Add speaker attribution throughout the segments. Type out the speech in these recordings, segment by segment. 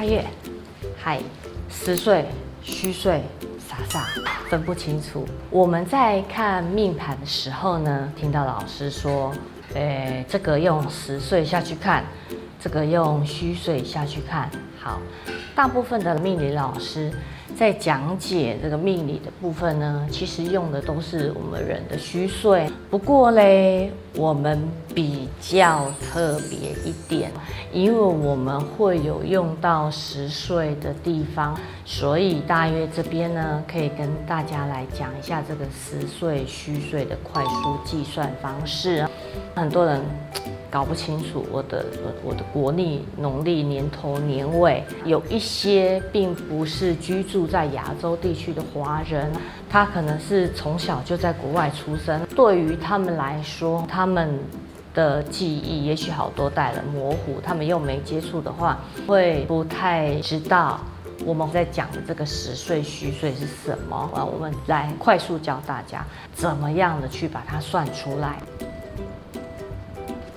Speaker 1: 八月，嗨，十岁、虚岁，傻傻分不清楚。我们在看命盘的时候呢，听到老师说，诶，这个用十岁下去看，这个用虚岁下去看。好，大部分的命理老师。在讲解这个命理的部分呢，其实用的都是我们人的虚岁。不过嘞，我们比较特别一点，因为我们会有用到实岁的地方，所以大约这边呢，可以跟大家来讲一下这个实岁虚岁的快速计算方式。很多人。搞不清楚我的我的国历农历年头年尾，有一些并不是居住在亚洲地区的华人，他可能是从小就在国外出生，对于他们来说，他们的记忆也许好多代了模糊，他们又没接触的话，会不太知道我们在讲的这个实岁虚岁是什么啊？我们来快速教大家怎么样的去把它算出来。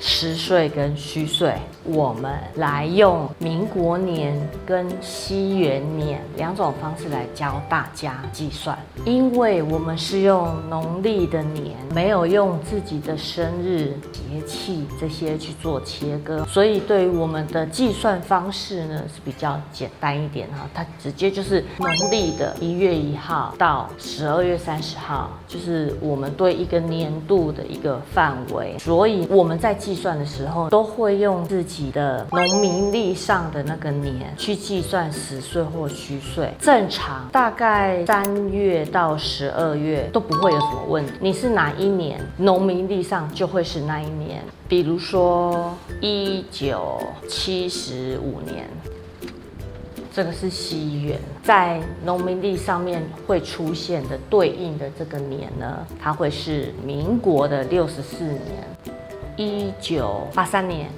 Speaker 1: 实岁跟虚岁，我们来用民国年跟西元年两种方式来教大家计算。因为我们是用农历的年，没有用自己的生日、节气这些去做切割，所以对于我们的计算方式呢是比较简单一点哈。它直接就是农历的一月一号到十二月三十号，就是我们对一个年度的一个范围。所以我们在计计算的时候，都会用自己的农民历上的那个年去计算实岁或虚岁。正常大概三月到十二月都不会有什么问题。你是哪一年，农民历上就会是那一年。比如说一九七十五年，这个是西元，在农民历上面会出现的对应的这个年呢，它会是民国的六十四年。一九八三年，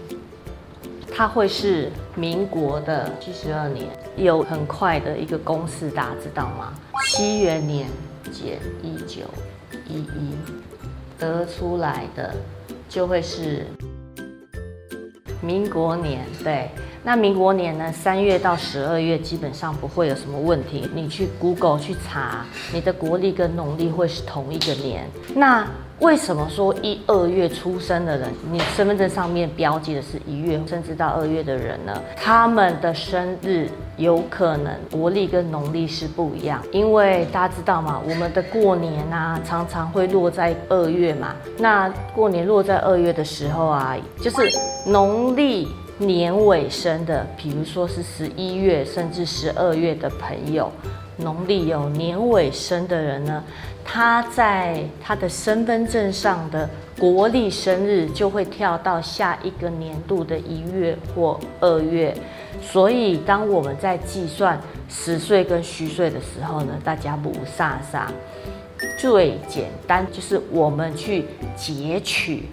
Speaker 1: 它会是民国的七十二年，有很快的一个公式，大家知道吗？七元年减一九一一，得出来的就会是民国年。对，那民国年呢？三月到十二月基本上不会有什么问题。你去 Google 去查，你的国历跟农历会是同一个年。那为什么说一二月出生的人，你身份证上面标记的是一月，甚至到二月的人呢？他们的生日有可能国历跟农历是不一样，因为大家知道吗？我们的过年啊，常常会落在二月嘛。那过年落在二月的时候啊，就是农历年尾生的，比如说是十一月甚至十二月的朋友。农历有年尾生的人呢，他在他的身份证上的国历生日就会跳到下一个年度的一月或二月，所以当我们在计算实岁跟虚岁的时候呢，大家不傻傻，最简单就是我们去截取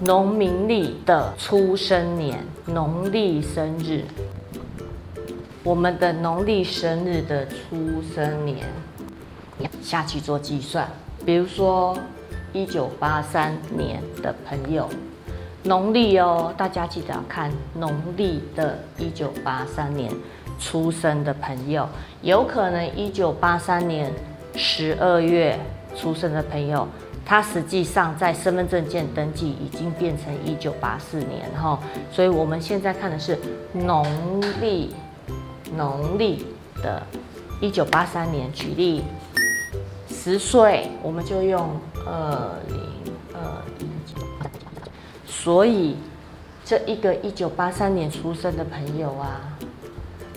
Speaker 1: 农民历的出生年，农历生日。我们的农历生日的出生年下去做计算，比如说一九八三年的朋友，农历哦，大家记得要看农历的一九八三年出生的朋友，有可能一九八三年十二月出生的朋友，他实际上在身份证件登记已经变成一九八四年哈，所以我们现在看的是农历。农历的，一九八三年，举例，十岁，我们就用二零二一。所以，这一个一九八三年出生的朋友啊，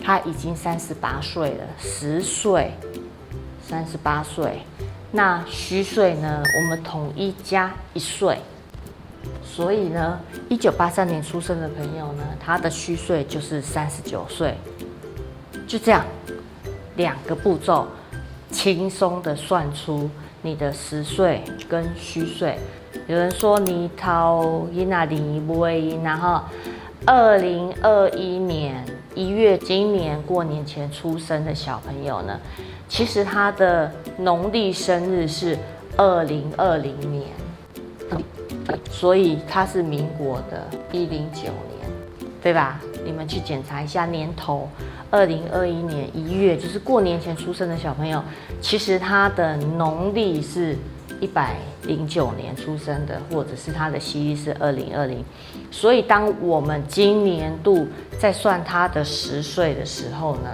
Speaker 1: 他已经三十八岁了，十岁，三十八岁。那虚岁呢？我们统一加一岁。所以呢，一九八三年出生的朋友呢，他的虚岁就是三十九岁。就这样，两个步骤，轻松的算出你的实岁跟虚岁。有人说你掏伊那里不会，然后二零二一年一月，今年过年前出生的小朋友呢，其实他的农历生日是二零二零年，所以他是民国的一零九年。对吧？你们去检查一下年头，二零二一年一月，就是过年前出生的小朋友，其实他的农历是一百零九年出生的，或者是他的西历是二零二零。所以，当我们今年度在算他的十岁的时候呢，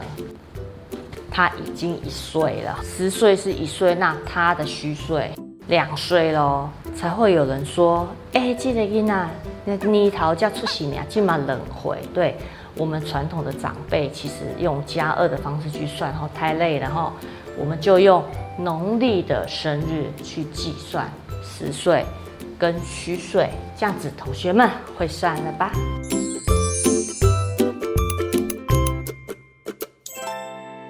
Speaker 1: 他已经一岁了。十岁是一岁，那他的虚岁两岁喽，才会有人说：“哎、欸，这个囡仔，那年头才出世呢，起码两岁。”对，我们传统的长辈其实用加二的方式去算，后太累了，然后我们就用农历的生日去计算实岁。跟虚岁，这样子同学们会算了吧？